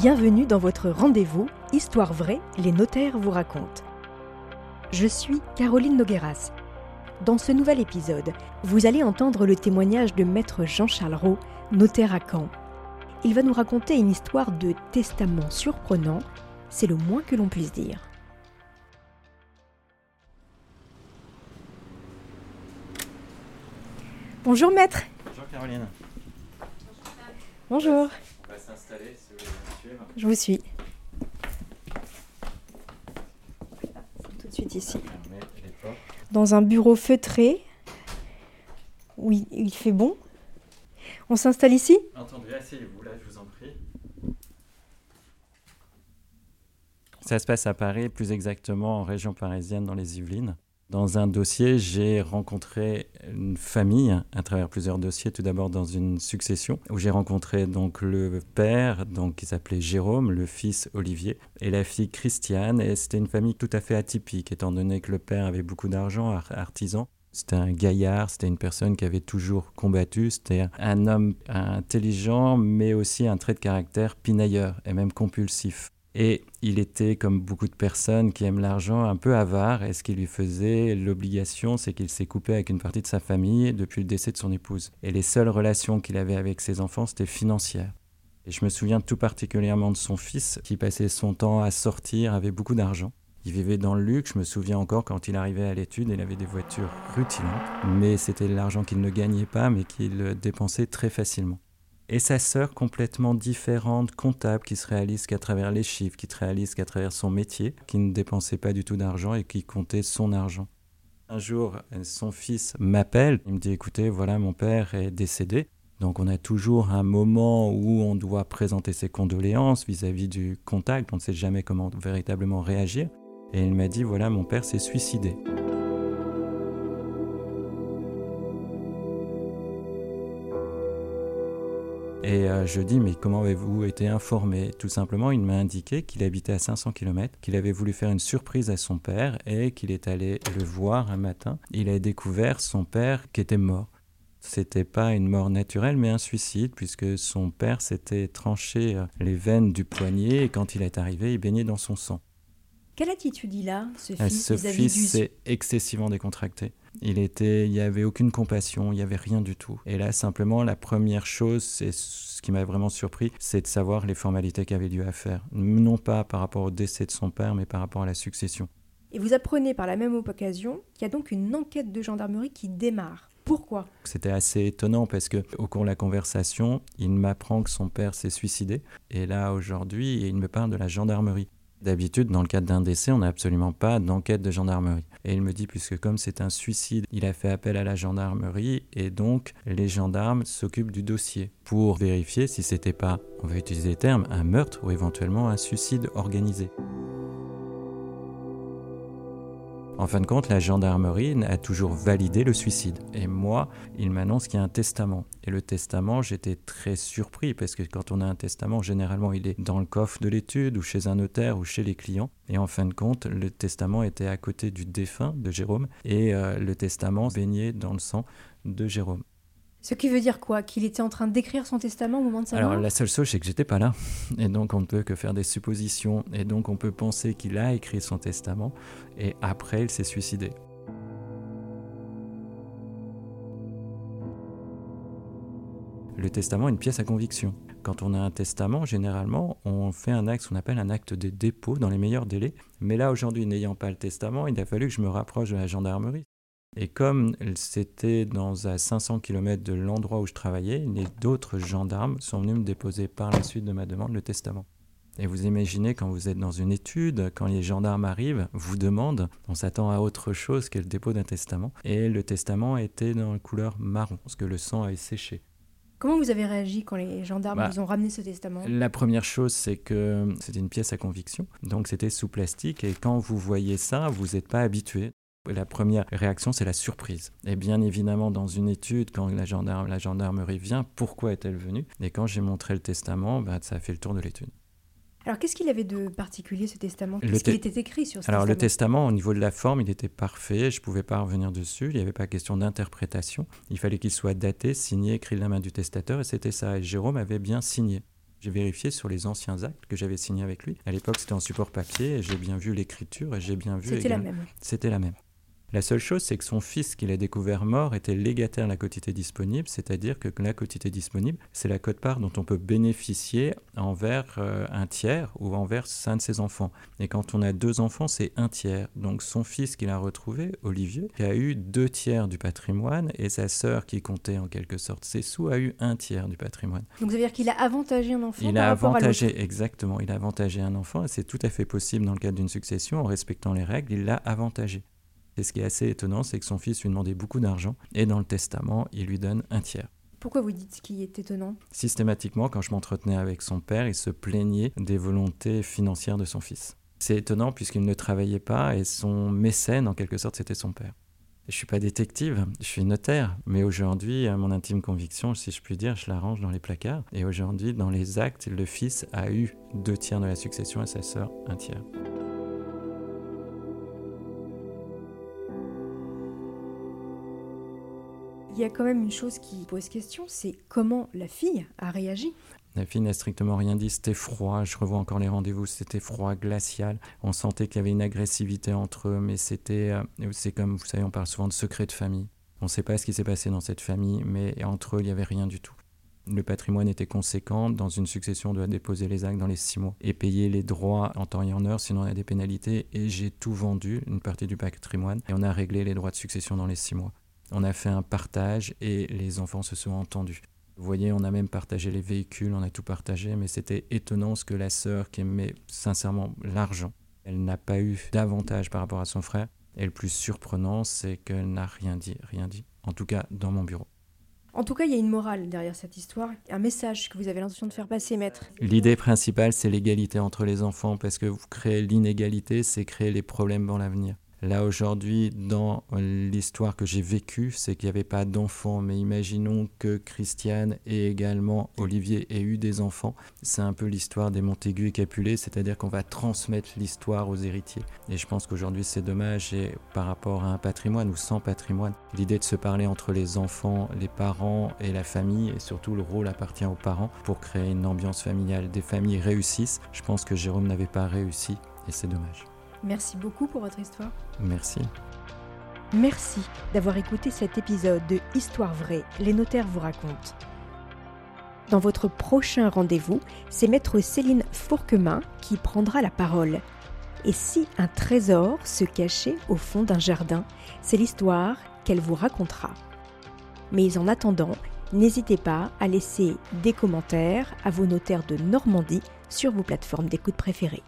Bienvenue dans votre rendez-vous Histoire vraie, les notaires vous racontent. Je suis Caroline Nogueras. Dans ce nouvel épisode, vous allez entendre le témoignage de maître Jean-Charles Roux, notaire à Caen. Il va nous raconter une histoire de testament surprenant, c'est le moins que l'on puisse dire. Bonjour maître. Bonjour Caroline. Bonjour. S'installer si vous voulez suivre. Je vous suis. Tout de suite ici. Dans un bureau feutré. Oui, il fait bon. On s'installe ici? Entendu, asseyez-vous là, je vous en prie. Ça se passe à Paris, plus exactement en région parisienne, dans les Yvelines. Dans un dossier, j'ai rencontré une famille à travers plusieurs dossiers. Tout d'abord dans une succession où j'ai rencontré donc le père, donc qui s'appelait Jérôme, le fils Olivier et la fille Christiane. Et c'était une famille tout à fait atypique, étant donné que le père avait beaucoup d'argent, ar- artisan. C'était un gaillard, c'était une personne qui avait toujours combattu, c'était un homme intelligent, mais aussi un trait de caractère pinailleur et même compulsif. Et il était, comme beaucoup de personnes qui aiment l'argent, un peu avare, et ce qui lui faisait l'obligation, c'est qu'il s'est coupé avec une partie de sa famille depuis le décès de son épouse. Et les seules relations qu'il avait avec ses enfants, c'était financières. Et je me souviens tout particulièrement de son fils, qui passait son temps à sortir, avait beaucoup d'argent. Il vivait dans le luxe, je me souviens encore quand il arrivait à l'étude, il avait des voitures rutilantes, mais c'était l'argent qu'il ne gagnait pas, mais qu'il dépensait très facilement. Et sa sœur, complètement différente, comptable, qui se réalise qu'à travers les chiffres, qui se réalise qu'à travers son métier, qui ne dépensait pas du tout d'argent et qui comptait son argent. Un jour, son fils m'appelle, il me dit écoutez, voilà, mon père est décédé. Donc on a toujours un moment où on doit présenter ses condoléances vis-à-vis du contact, on ne sait jamais comment véritablement réagir. Et il m'a dit voilà, mon père s'est suicidé. Et euh, je dis, mais comment avez-vous été informé? Tout simplement, il m'a indiqué qu'il habitait à 500 km, qu'il avait voulu faire une surprise à son père et qu'il est allé le voir un matin. Il a découvert son père qui était mort. C'était pas une mort naturelle, mais un suicide, puisque son père s'était tranché euh, les veines du poignet et quand il est arrivé, il baignait dans son sang. Quelle attitude il a, ce Ah, fils Ce vis-à-vis fils du... s'est excessivement décontracté. Il était, il y avait aucune compassion, il y avait rien du tout. Et là, simplement, la première chose, c'est ce qui m'a vraiment surpris, c'est de savoir les formalités qu'il avait lieu à faire. Non pas par rapport au décès de son père, mais par rapport à la succession. Et vous apprenez par la même occasion qu'il y a donc une enquête de gendarmerie qui démarre. Pourquoi? C'était assez étonnant parce que au cours de la conversation, il m'apprend que son père s'est suicidé. Et là, aujourd'hui, il me parle de la gendarmerie. D'habitude, dans le cadre d'un décès, on n'a absolument pas d'enquête de gendarmerie. Et il me dit, puisque comme c'est un suicide, il a fait appel à la gendarmerie et donc les gendarmes s'occupent du dossier pour vérifier si c'était pas, on va utiliser les termes, un meurtre ou éventuellement un suicide organisé. En fin de compte, la gendarmerie a toujours validé le suicide. Et moi, il m'annonce qu'il y a un testament. Et le testament, j'étais très surpris parce que quand on a un testament, généralement, il est dans le coffre de l'étude ou chez un notaire ou chez les clients. Et en fin de compte, le testament était à côté du défunt de Jérôme et euh, le testament baignait dans le sang de Jérôme. Ce qui veut dire quoi? Qu'il était en train d'écrire son testament au moment de sa Alors mort? la seule chose, c'est que j'étais pas là. Et donc on ne peut que faire des suppositions. Et donc on peut penser qu'il a écrit son testament et après il s'est suicidé. Le testament est une pièce à conviction. Quand on a un testament, généralement, on fait un acte, ce qu'on appelle un acte de dépôt dans les meilleurs délais. Mais là, aujourd'hui, n'ayant pas le testament, il a fallu que je me rapproche de la gendarmerie. Et comme c'était dans à 500 km de l'endroit où je travaillais, les d'autres gendarmes sont venus me déposer par la suite de ma demande le testament. Et vous imaginez quand vous êtes dans une étude, quand les gendarmes arrivent, vous demandent, on s'attend à autre chose que le dépôt d'un testament. Et le testament était dans la couleur marron, parce que le sang avait séché. Comment vous avez réagi quand les gendarmes Bah, vous ont ramené ce testament? La première chose, c'est que c'était une pièce à conviction, donc c'était sous plastique, et quand vous voyez ça, vous n'êtes pas habitué. La première réaction, c'est la surprise. Et bien évidemment, dans une étude, quand la, gendarme, la gendarmerie vient, pourquoi est-elle venue? Et quand j'ai montré le testament, bah, ça a fait le tour de l'étude. Alors qu'est-ce qu'il avait de particulier ce testament? Le Qu'est-ce qu'il te- était écrit sur ce Alors le testament? testament, au niveau de la forme, il était parfait, je ne pouvais pas revenir dessus, il n'y avait pas question d'interprétation. Il fallait qu'il soit daté, signé, écrit de la main du testateur, et c'était ça. Et Jérôme avait bien signé. J'ai vérifié sur les anciens actes que j'avais signés avec lui. À l'époque, c'était en support papier et j'ai bien vu l'écriture et j'ai bien vu. C'était la même. C'était la même. La seule chose, c'est que son fils qu'il a découvert mort était légataire de la quotité disponible, c'est-à-dire que la quotité disponible, c'est la cote-part dont on peut bénéficier envers euh, un tiers ou envers un de ses enfants. Et quand on a deux enfants, c'est un tiers. Donc son fils qu'il a retrouvé, Olivier, qui a eu deux tiers du patrimoine et sa sœur qui comptait en quelque sorte ses sous a eu un tiers du patrimoine. Donc ça veut dire qu'il a avantagé un enfant Il a avantagé, exactement, il a avantagé un enfant et c'est tout à fait possible dans le cadre d'une succession en respectant les règles, il l'a avantagé. Et ce qui est assez étonnant, c'est que son fils lui demandait beaucoup d'argent et dans le testament, il lui donne un tiers. Pourquoi vous dites ce qui est étonnant? Systématiquement, quand je m'entretenais avec son père, il se plaignait des volontés financières de son fils. C'est étonnant puisqu'il ne travaillait pas et son mécène, en quelque sorte, c'était son père. Je ne suis pas détective, je suis notaire, mais aujourd'hui, à mon intime conviction, si je puis dire, je la range dans les placards. Et aujourd'hui, dans les actes, le fils a eu deux tiers de la succession et sa sœur un tiers. Il y a quand même une chose qui pose question, c'est comment la fille a réagi. La fille n'a strictement rien dit, c'était froid, je revois encore les rendez-vous, c'était froid, glacial. On sentait qu'il y avait une agressivité entre eux, mais c'était, euh, c'est comme, vous savez, on parle souvent de secret de famille. On ne sait pas ce qui s'est passé dans cette famille, mais entre eux, il n'y avait rien du tout. Le patrimoine était conséquent. Dans une succession, on doit déposer les actes dans les six mois et payer les droits en temps et en heure, sinon on a des pénalités. Et j'ai tout vendu, une partie du patrimoine, et on a réglé les droits de succession dans les six mois. On a fait un partage et les enfants se sont entendus. Vous voyez, on a même partagé les véhicules, on a tout partagé, mais c'était étonnant ce que la sœur, qui aimait sincèrement l'argent, elle n'a pas eu d'avantage par rapport à son frère. Et le plus surprenant, c'est qu'elle n'a rien dit, rien dit. En tout cas, dans mon bureau. En tout cas, il y a une morale derrière cette histoire, un message que vous avez l'intention de faire passer, maître. L'idée principale, c'est l'égalité entre les enfants, parce que vous créez l'inégalité, c'est créer les problèmes dans l'avenir. Là aujourd'hui, dans l'histoire que j'ai vécue, c'est qu'il n'y avait pas d'enfants, mais imaginons que Christiane et également Olivier aient eu des enfants. C'est un peu l'histoire des Montaigu et Capulet, c'est-à-dire qu'on va transmettre l'histoire aux héritiers. Et je pense qu'aujourd'hui c'est dommage et par rapport à un patrimoine ou sans patrimoine, l'idée de se parler entre les enfants, les parents et la famille, et surtout le rôle appartient aux parents pour créer une ambiance familiale. Des familles réussissent. Je pense que Jérôme n'avait pas réussi et c'est dommage. Merci beaucoup pour votre histoire. Merci. Merci d'avoir écouté cet épisode de Histoire vraie, les notaires vous racontent. Dans votre prochain rendez-vous, c'est maître Céline Fourquemin qui prendra la parole. Et si un trésor se cachait au fond d'un jardin, c'est l'histoire qu'elle vous racontera. Mais en attendant, n'hésitez pas à laisser des commentaires à vos notaires de Normandie sur vos plateformes d'écoute préférées.